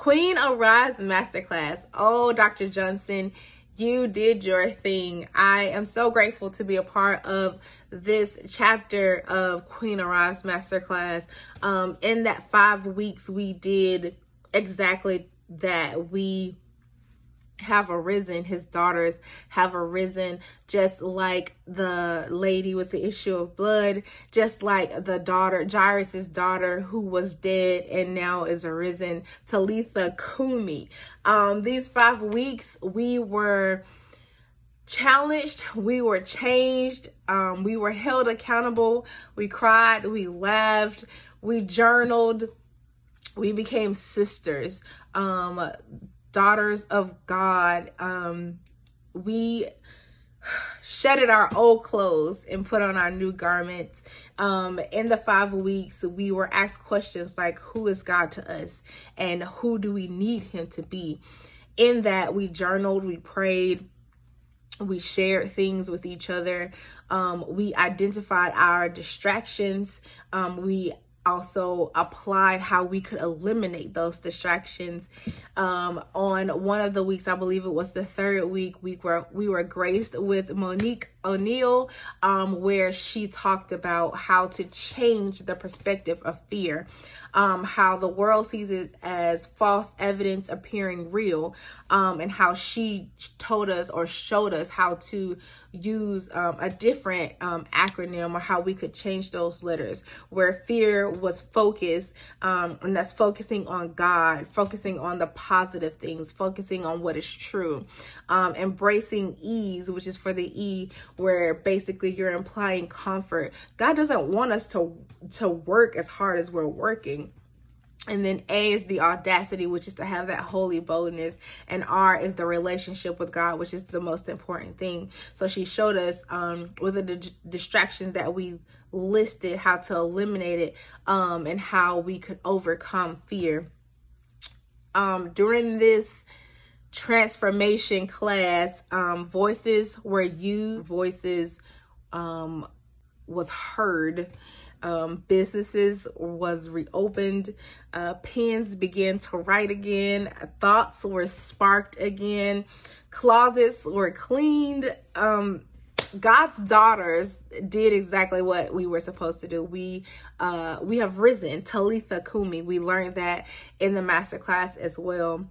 Queen Arise Masterclass. Oh, Dr. Johnson, you did your thing. I am so grateful to be a part of this chapter of Queen Arise Masterclass. Um, in that five weeks, we did exactly that. We have arisen his daughters have arisen just like the lady with the issue of blood just like the daughter jairus's daughter who was dead and now is arisen talitha kumi. Um these five weeks we were challenged we were changed um we were held accountable we cried we laughed we journaled we became sisters. Um daughters of God, um, we shedded our old clothes and put on our new garments. Um, in the five weeks, we were asked questions like, Who is God to us? And who do we need Him to be? In that, we journaled, we prayed, we shared things with each other. Um, we identified our distractions. Um, we also applied how we could eliminate those distractions. Um, on one of the weeks i believe it was the third week we were we were graced with monique o'neill um, where she talked about how to change the perspective of fear um, how the world sees it as false evidence appearing real um, and how she told us or showed us how to use um, a different um, acronym or how we could change those letters where fear was focused um, and that's focusing on god focusing on the positive things focusing on what is true embracing ease which is for the e where basically you're implying comfort god doesn't want us to to work as hard as we're working and then A is the audacity, which is to have that holy boldness. And R is the relationship with God, which is the most important thing. So she showed us um, with the d- distractions that we listed, how to eliminate it um, and how we could overcome fear. Um, during this transformation class, um, voices were used, voices um, was heard um, businesses was reopened uh, pens began to write again thoughts were sparked again closets were cleaned um, God's daughters did exactly what we were supposed to do. We uh we have risen. Talitha Kumi. We learned that in the master class as well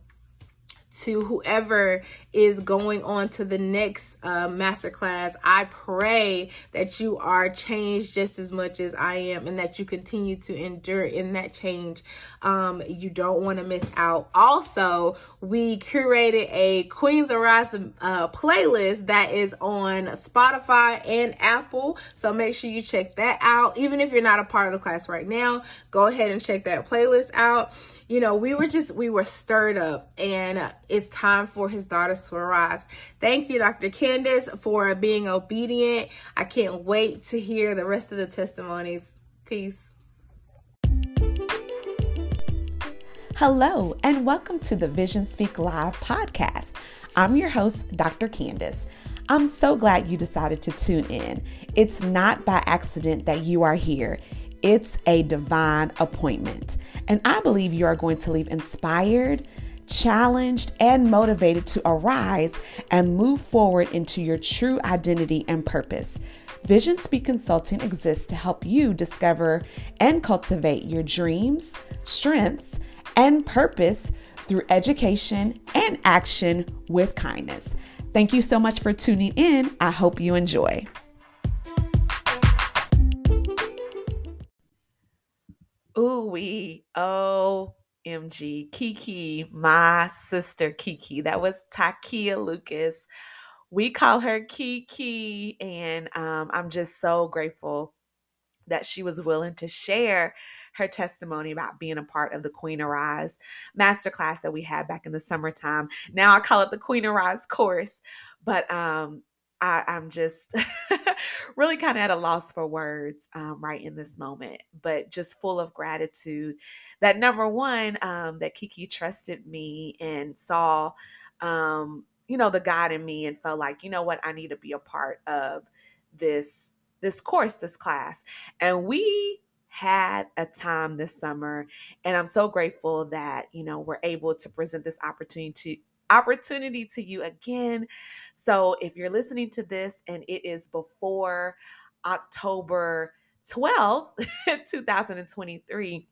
to whoever is going on to the next uh, masterclass. I pray that you are changed just as much as I am and that you continue to endure in that change. Um, you don't want to miss out. Also, we curated a Queens Arise uh, playlist that is on Spotify and Apple. So make sure you check that out. Even if you're not a part of the class right now, go ahead and check that playlist out you know, we were just, we were stirred up and uh, it's time for his daughters to arise. Thank you, Dr. Candice, for being obedient. I can't wait to hear the rest of the testimonies. Peace. Hello, and welcome to the Vision Speak Live podcast. I'm your host, Dr. Candice. I'm so glad you decided to tune in. It's not by accident that you are here. It's a divine appointment. And I believe you are going to leave inspired, challenged, and motivated to arise and move forward into your true identity and purpose. Vision Speak Consulting exists to help you discover and cultivate your dreams, strengths, and purpose through education and action with kindness. Thank you so much for tuning in. I hope you enjoy. Ooh wee. OMG. KeKe, my sister KeKe. That was Tykia Lucas. We call her KeKe. And um, I'm just so grateful that she was willing to share her testimony about being a part of the Queen Arise masterclass that we had back in the summertime. Now I call it the Queen Arise course. But um, I, am just really kind of at a loss for words um, right in this moment, but just full of gratitude that number one, um, that KeKe trusted me and saw, um, you know, the God in me and felt like, you know what, I need to be a part of this this course, this class. And we had a time this summer and I'm so grateful that, you know, we're able to present this opportunity opportunity to you again. So if you're listening to this and it is before October 12th, 2023,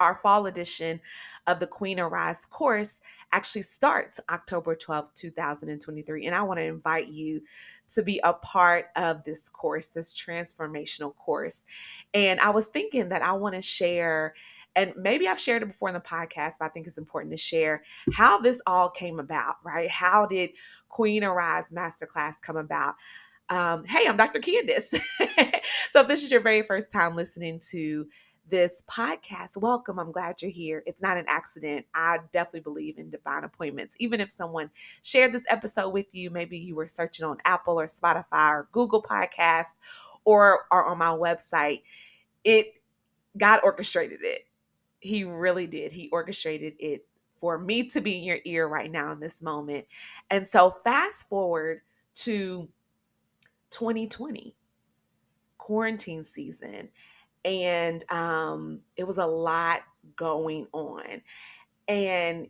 our fall edition of the Queen Arise course actually starts October 12th, 2023. And I want to invite you to be a part of this course, this transformational course. And I was thinking that I want to share, and maybe I've shared it before in the podcast, but I think it's important to share how this all came about, right? How did Queen Arise Masterclass come about? Um, hey, I'm Dr. Candice. so if this is your very first time listening to this podcast. Welcome. I'm glad you're here. It's not an accident. I definitely believe in divine appointments. Even if someone shared this episode with you, maybe you were searching on Apple or Spotify or Google Podcast or are on my website, it God orchestrated it. He really did. He orchestrated it for me to be in your ear right now in this moment. And so fast forward to 2020 quarantine season and um, it was a lot going on. And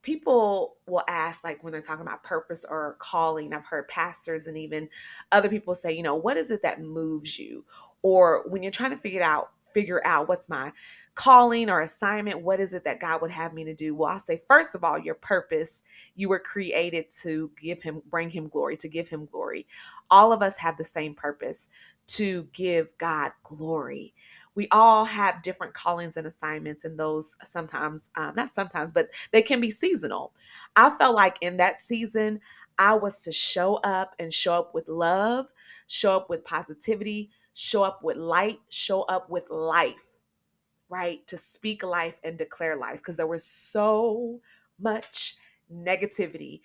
people will ask, like when they're talking about purpose or calling, I've heard pastors and even other people say, you know, what is it that moves you? Or when you're trying to figure out, figure out what's my calling or assignment, what is it that God would have me to do? Well, I'll say, first of all, your purpose. You were created to give Him, bring Him glory, to give Him glory. All of us have the same purpose to give God glory. We all have different callings and assignments, and those sometimes, um, not sometimes, but they can be seasonal. I felt like in that season, I was to show up and show up with love, show up with positivity, show up with light, show up with life, right? To speak life and declare life because there was so much negativity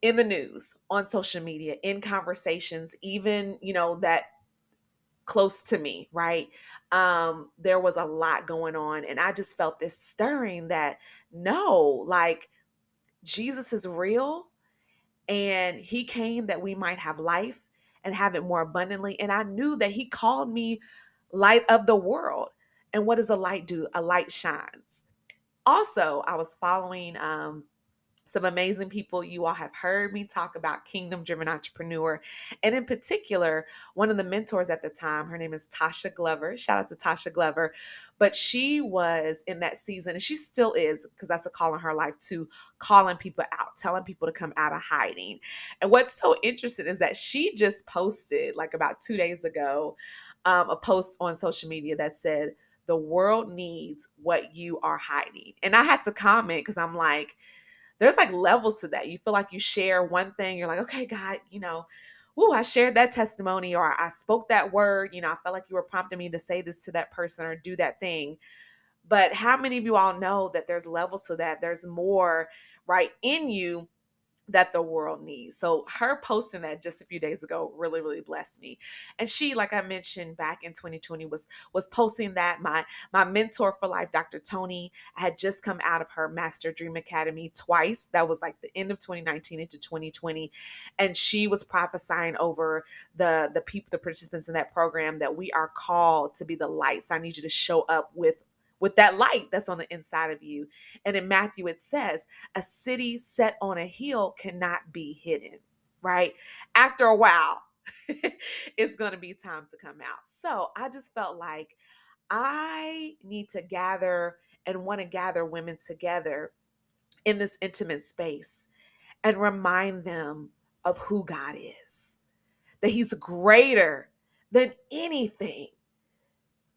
in the news, on social media, in conversations, even, you know, that close to me, right? Um, there was a lot going on, and I just felt this stirring that no, like Jesus is real, and He came that we might have life and have it more abundantly. And I knew that He called me light of the world. And what does a light do? A light shines. Also, I was following um, some amazing people. You all have heard me talk about Kingdom Driven Entrepreneur. And in particular, one of the mentors at the time, her name is Tasha Glover. Shout out to Tasha Glover. But she was in that season, and she still is, because that's a call in her life to calling people out, telling people to come out of hiding. And what's so interesting is that she just posted, like about two days ago, um, a post on social media that said, the world needs what you are hiding. And I had to comment because I'm like, there's like levels to that. You feel like you share one thing, you're like, okay, God, you know, ooh, I shared that testimony or I spoke that word. You know, I felt like you were prompting me to say this to that person or do that thing. But how many of you all know that there's levels to that? There's more right in you that the world needs. So her posting that just a few days ago really really blessed me. And she like I mentioned back in 2020 was was posting that my my mentor for life Dr. Tony had just come out of her Master Dream Academy twice. That was like the end of 2019 into 2020 and she was prophesying over the the people the participants in that program that we are called to be the lights. I need you to show up with with that light that's on the inside of you. And in Matthew, it says, a city set on a hill cannot be hidden, right? After a while, it's going to be time to come out. So I just felt like I need to gather and want to gather women together in this intimate space and remind them of who God is, that He's greater than anything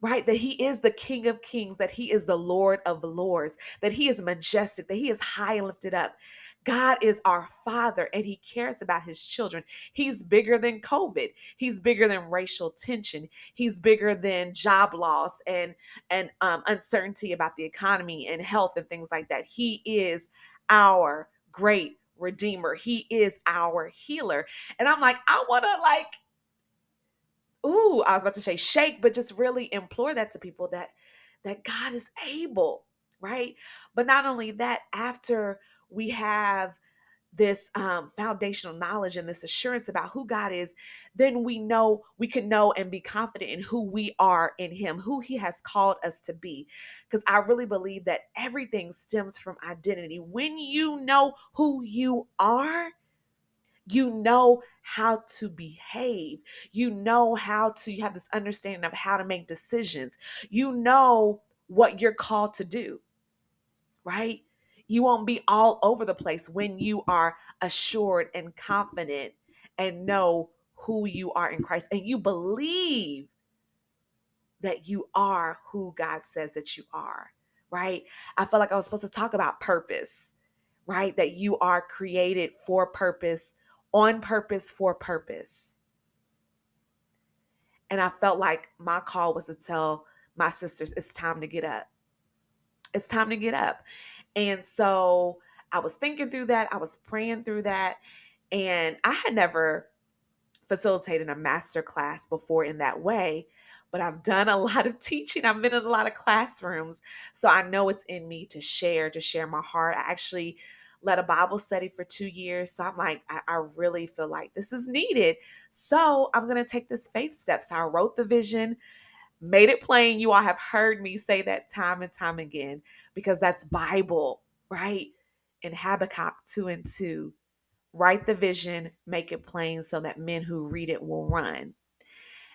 right? That he is the King of Kings, that he is the Lord of Lords, that he is majestic, that he is high and lifted up. God is our Father and He cares about His children. He's bigger than COVID. He's bigger than racial tension. He's bigger than job loss and and um, uncertainty about the economy and health and things like that. He is our great Redeemer. He is our healer. And I'm like, I want to like ooh, I was about to say shake, but just really implore that to people that that God is able, right? But not only that, after we have this um, foundational knowledge and this assurance about who God is, then we know we can know and be confident in who we are in Him, who He has called us to be. Because I really believe that everything stems from identity. When you know who you are, you know how to behave. You know how to you have this understanding of how to make decisions. You know what you're called to do, right? You won't be all over the place when you are assured and confident and know who you are in Christ and you believe that you are who God says that you are, right? I felt like I was supposed to talk about purpose, right? That you are created for purpose, on purpose, for purpose. And I felt like my call was to tell my sisters, it's time to get up. It's time to get up. And so I was thinking through that, I was praying through that, and I had never facilitated a master class before in that way, but I've done a lot of teaching. I've been in a lot of classrooms. So I know it's in me to share, to share my heart. I actually led a Bible study for two years. So I'm like, I, I really feel like this is needed. So I'm going to take this faith step. So I wrote the vision, made it plain. You all have heard me say that time and time again because that's Bible, right? In Habakkuk 2 and 2, write the vision, make it plain so that men who read it will run.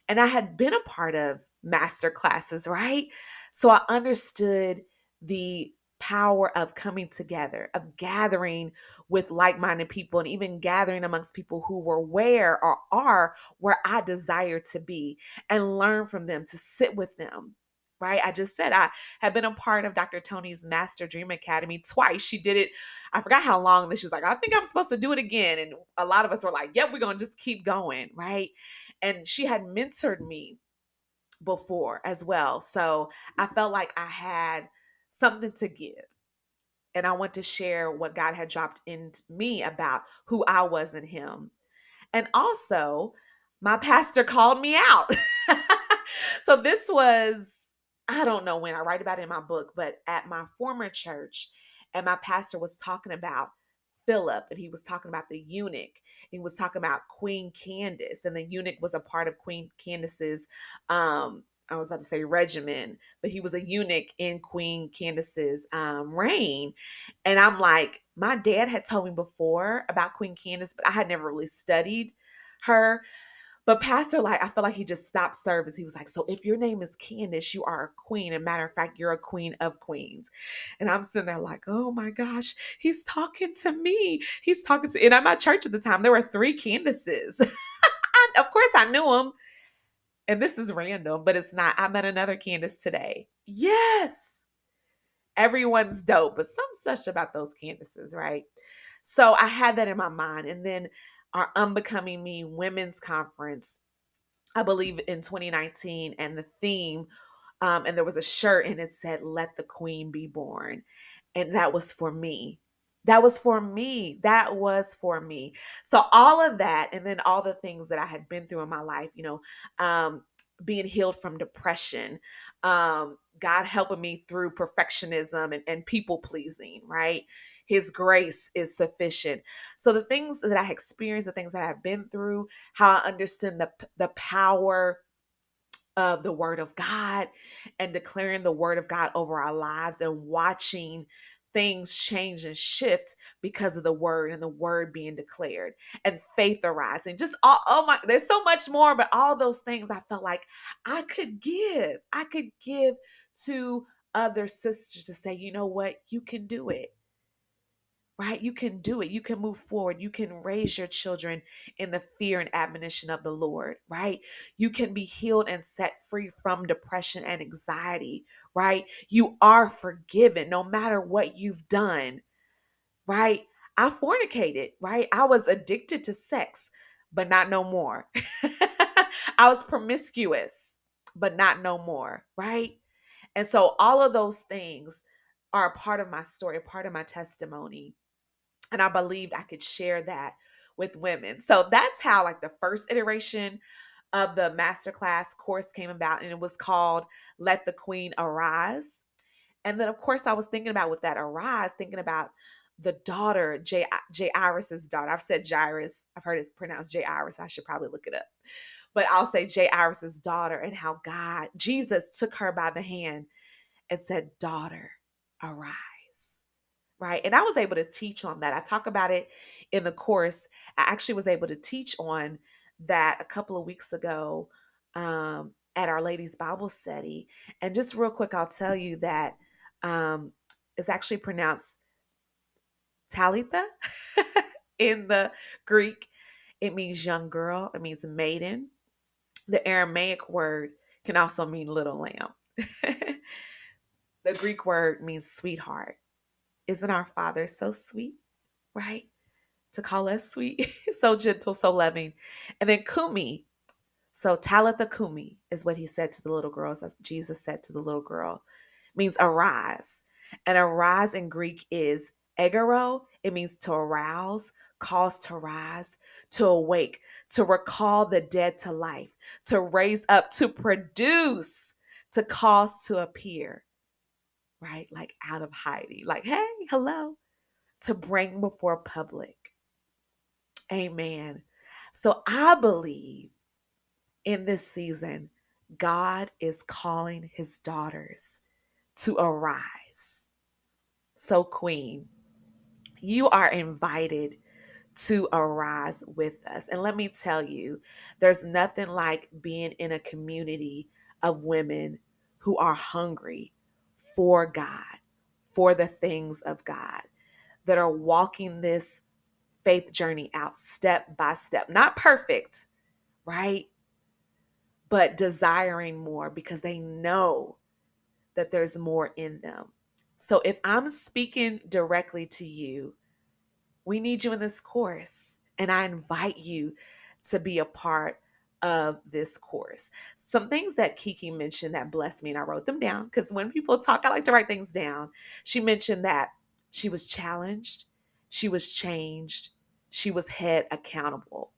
And I had been a part of master classes, right? So I understood the power of coming together, of gathering with like minded people, and even gathering amongst people who were where or are where I desire to be and learn from them, to sit with them. Right. I just said I have been a part of Dr. Tony's Master Dream Academy twice. She did it, I forgot how long that she was like, I think I'm supposed to do it again. And a lot of us were like, yep, we're going to just keep going. Right. And she had mentored me before as well. So I mm-hmm. felt like I had something to give. And I want to share what God had dropped in me about who I was in Him. And also, my pastor called me out. so this was, I don't know when I write about it in my book, but at my former church, and my pastor was talking about Philip, and he was talking about the eunuch. He was talking about Queen Candace, and the eunuch was a part of Queen Candace's um, I was about to say regimen, but he was a eunuch in Queen Candace's um, reign. And I'm like, my dad had told me before about Queen Candace, but I had never really studied her. But Pastor, like, I feel like he just stopped service. He was like, So if your name is Candace, you are a queen. And matter of fact, you're a queen of queens. And I'm sitting there like, Oh my gosh, he's talking to me. He's talking to, and at my church at the time, there were three Candaces. of course, I knew him and this is random, but it's not. I met another Candace today. Yes. Everyone's dope, but something special about those Candaces, right? So I had that in my mind. And then our Unbecoming Me Women's Conference, I believe in 2019, and the theme, um, and there was a shirt and it said, Let the Queen be born. And that was for me. That was for me. That was for me. So all of that, and then all the things that I had been through in my life, you know, um, being healed from depression, um, God helping me through perfectionism and, and people pleasing, right? His grace is sufficient. So the things that I experienced, the things that I've been through, how I understand the the power of the word of God and declaring the word of God over our lives and watching things change and shift because of the word and the word being declared and faith arising. Just all, oh my, there's so much more, but all those things I felt like I could give. I could give to other sisters to say, you know what, you can do it right? You can do it. You can move forward. You can raise your children in the fear and admonition of the Lord, right? You can be healed and set free from depression and anxiety, right? You are forgiven no matter what you've done, right? I fornicated, right? I was addicted to sex, but not no more. I was promiscuous, but not no more, right? And so all of those things are a part of my story, a part of my testimony and I believed I could share that with women. So that's how like the first iteration of the masterclass course came about and it was called Let the Queen Arise. And then of course I was thinking about with that arise, thinking about the daughter, J J. Iris's daughter. I've said Jairus. I've heard it pronounced J. Iris. I should probably look it up. But I'll say J. Iris's daughter and how God, Jesus took her by the hand and said, Daughter, arise. Right. And I was able to teach on that. I talk about it in the course. I actually was able to teach on that a couple of weeks ago um, at Our Ladies Bible study. And just real quick, I'll tell you that um, it's actually pronounced Talitha in the Greek. It means young girl, it means maiden. The Aramaic word can also mean little lamb. the Greek word means sweetheart. Isn't our Father so sweet, right? To call us sweet, so gentle, so loving. And then kumi. So Talitha kumi is what he said to the little girls. That's Jesus said to the little girl. Means arise. And arise in Greek is egeiro. It means to arouse, cause to rise, to awake, to recall the dead to life, to raise up, to produce, to cause to appear, right? Like out of hiding, like, hey, hello, to bring before public. Amen. So I believe in this season, God is calling his daughters to arise. So, Queen, you are invited to arise with us. And let me tell you, there's nothing like being in a community of women who are hungry for God, for the things of God, that are walking this faith journey out step by step. Not perfect, right? But desiring more because they know that there's more in them. So if I'm speaking directly to you, we need you in this course. And I invite you to be a part of this course. Some things that KeKe mentioned that blessed me, and I wrote them down because when people talk, I like to write things down. She mentioned that she was challenged, she was changed, she was held accountable.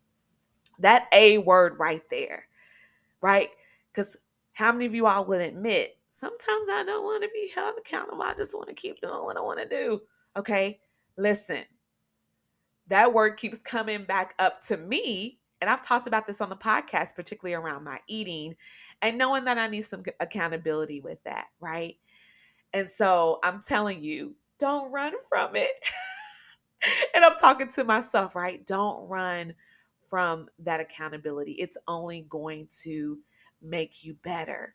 That A word right there, right? Because how many of you all would admit sometimes I don't want to be held accountable. I just want to keep doing what I want to do. Okay. Listen, that word keeps coming back up to me. And I've talked about this on the podcast, particularly around my eating and knowing that I need some accountability with that. Right. And so I'm telling you, don't run from it. and I'm talking to myself, right? Don't run from that accountability. It's only going to make you better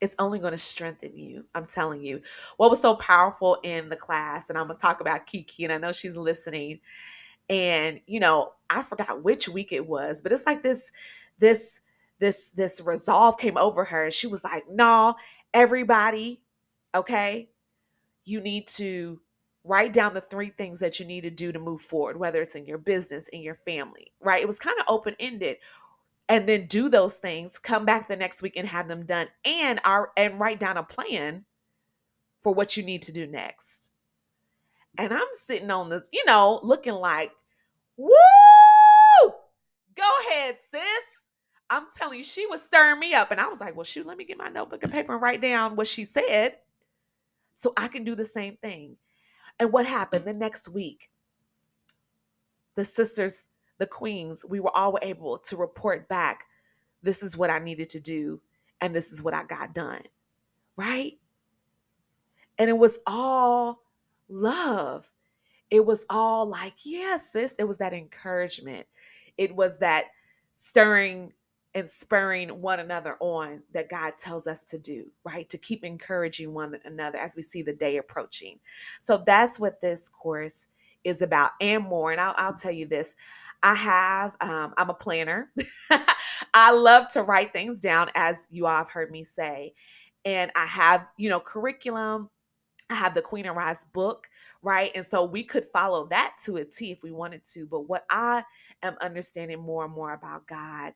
it's only going to strengthen you. I'm telling you. What was so powerful in the class, and I'm going to talk about KeKe, and I know she's listening. And, you know, I forgot which week it was, but it's like this, this, this, this resolve came over her. And she was like, no, everybody, okay, you need to write down the three things that you need to do to move forward, whether it's in your business, in your family, right? It was kind of open ended and then do those things, come back the next week and have them done and our and write down a plan for what you need to do next. And I'm sitting on the, you know, looking like, woo! Go ahead, sis. I'm telling you, she was stirring me up. And I was like, well, shoot, let me get my notebook and paper and write down what she said so I can do the same thing. And what happened the next week? The sisters the queens, we were all able to report back this is what I needed to do and this is what I got done. Right? And it was all love. It was all like, yeah, sis. It was that encouragement. It was that stirring and spurring one another on that God tells us to do, right? To keep encouraging one another as we see the day approaching. So that's what this course is about and more. And I'll, I'll tell you this I have, um, I'm a planner. I love to write things down, as you all have heard me say. And I have, you know, curriculum. I have the Queen Arise book, right? And so we could follow that to a T if we wanted to. But what I am understanding more and more about God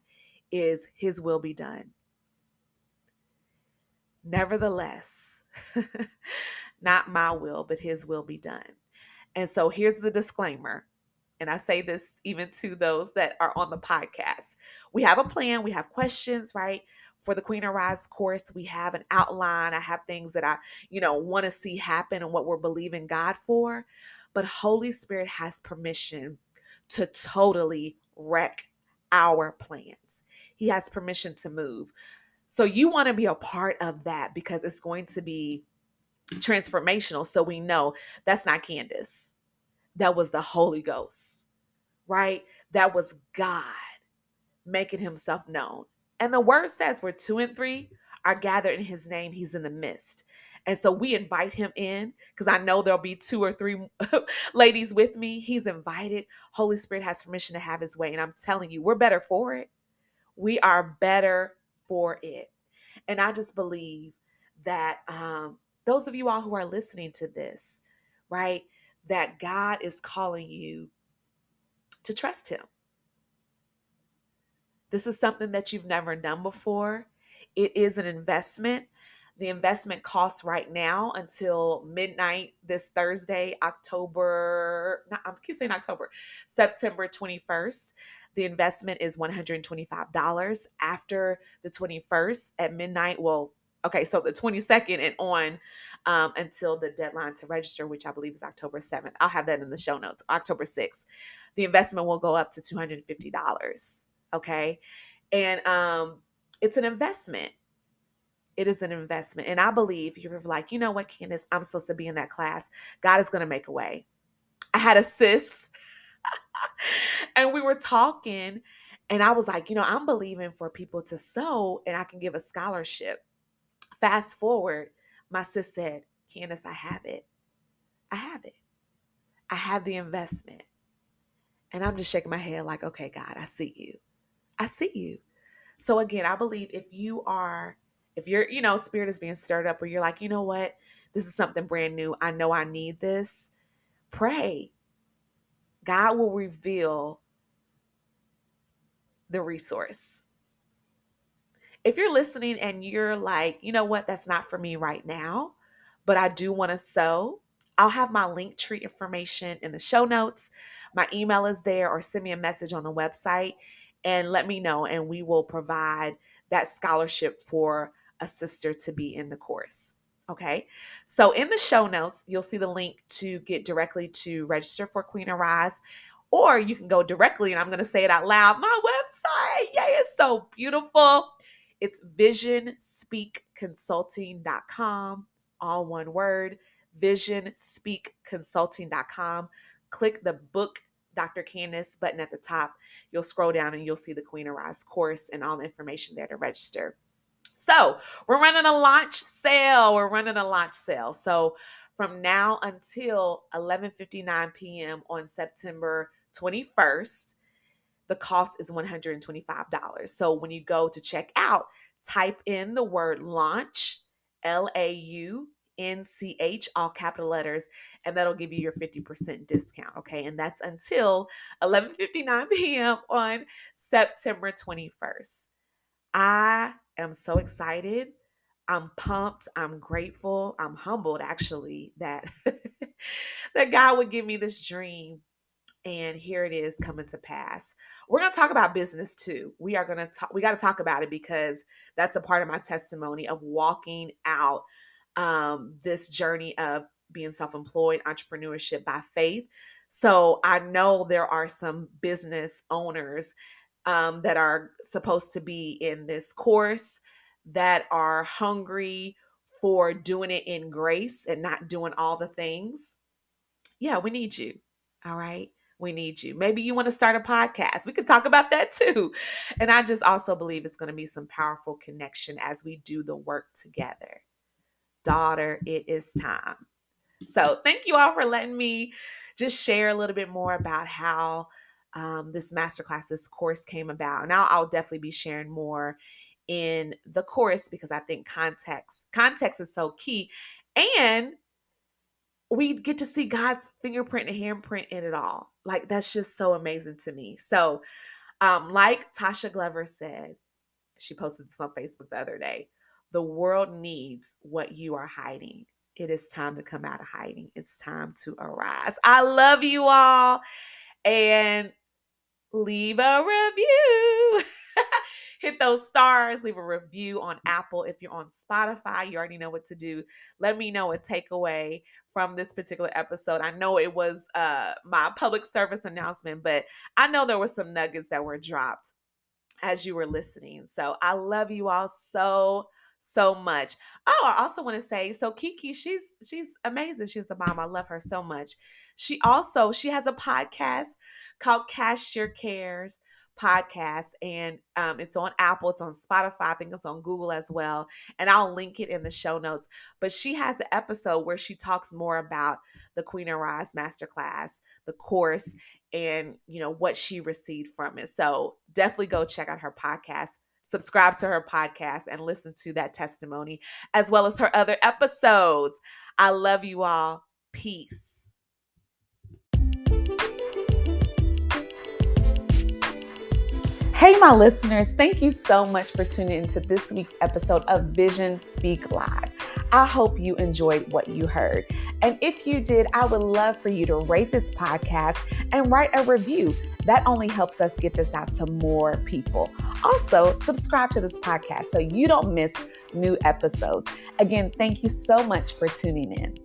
is His will be done. Nevertheless, not my will, but His will be done. And so here's the disclaimer and I say this even to those that are on the podcast. We have a plan, we have questions, right, for the Queen Arise course, we have an outline. I have things that I, you know, want to see happen and what we're believing God for. But Holy Spirit has permission to totally wreck our plans. He has permission to move. So you want to be a part of that because it's going to be transformational. So we know that's not Candice. That was the Holy Ghost, right? That was God making himself known. And the word says where two and three are gathered in his name, he's in the midst. And so we invite him in because I know there'll be two or three ladies with me. He's invited. Holy Spirit has permission to have his way. And I'm telling you, we're better for it. We are better for it. And I just believe that um, those of you all who are listening to this, right, that God is calling you to trust him this is something that you've never done before. It is an investment. The investment costs right now until midnight this Thursday, October, not, I'm keep saying October, September 21st. The investment is $125 after the 21st at midnight. Well, okay, so the 22nd and on um, until the deadline to register, which I believe is October 7th. I'll have that in the show notes, October 6th. The investment will go up to $250 okay and um it's an investment it is an investment and i believe you're like you know what candice i'm supposed to be in that class god is going to make a way. I had a sis and we were talking and i was like you know i'm believing for people to sow and i can give a scholarship. Fast forward my sis said candice i have it. I have it. I have the investment. And i'm just shaking my head like okay god i see you. I see you. So again, I believe if you are, if your, you know, spirit is being stirred up, where you're like, you know what, this is something brand new. I know I need this. Pray. God will reveal the resource. If you're listening and you're like, you know what, that's not for me right now, but I do want to sow, I'll have my link tree information in the show notes. My email is there, or send me a message on the website and let me know, and we will provide that scholarship for a sister to be in the course. Okay. So in the show notes, you'll see the link to get directly to register for Queen Arise. Or you can go directly, and I'm going to say it out loud. My website, yay, it's so beautiful. It's visionspeakconsulting.com, all one word, visionspeakconsulting.com. Click the book Dr. Candice button at the top. You'll scroll down and you'll see the Queen Arise course and all the information there to register. So we're running a launch sale. We're running a launch sale. So from now until 11:59 p.m. on September 21st, the cost is $125. So when you go to check out, type in the word launch, L A U N C H, all capital letters, and that'll give you your 50% discount. Okay. And that's until 11:59 p.m. on September 21st. I am so excited. I'm pumped. I'm grateful. I'm humbled actually that that God would give me this dream and here it is coming to pass. We're to talk about business too. We are to talk we got to talk about it because that's a part of my testimony of walking out um, this journey of being self employed, entrepreneurship by faith. So I know there are some business owners um, that are supposed to be in this course that are hungry for doing it in grace and not doing all the things. Yeah, we need you. All right. We need you. Maybe you want to start a podcast. We could talk about that too. And I just also believe it's going to be some powerful connection as we do the work together daughter, it is time. So, thank you all for letting me just share a little bit more about how um, this masterclass, this course came about. Now, I'll definitely be sharing more in the course because I think context context is so key, and we get to see God's fingerprint and handprint in it all. Like that's just so amazing to me. So, um, like Tasha Glover said, she posted this on Facebook the other day. The world needs what you are hiding. It is time to come out of hiding. It's time to arise. I love you all and leave a review. hit those stars, leave a review on Apple. If you're on Spotify, you already know what to do. Let me know a takeaway from this particular episode. I know it was uh my public service announcement, but I know there were some nuggets that were dropped as you were listening. So I love you all so so much. Oh, I also want to say so KeKe, she's she's amazing. She's the mom. I love her so much. She also she has a podcast called Cast Your Cares podcast and um, it's on apple it's on spotify i think it's on google as well and i'll link it in the show notes. But she has an episode where she talks more about the queen arise masterclass the course and you know what she received from it. So definitely go check out her podcast subscribe to her podcast and listen to that testimony as well as her other episodes. I love you all. Peace Hey, my listeners, thank you so much for tuning into this week's episode of Vision Speak Live. I hope you enjoyed what you heard. And if you did, I would love for you to rate this podcast and write a review. That only helps us get this out to more people. Also, subscribe to this podcast so you don't miss new episodes. Again, thank you so much for tuning in.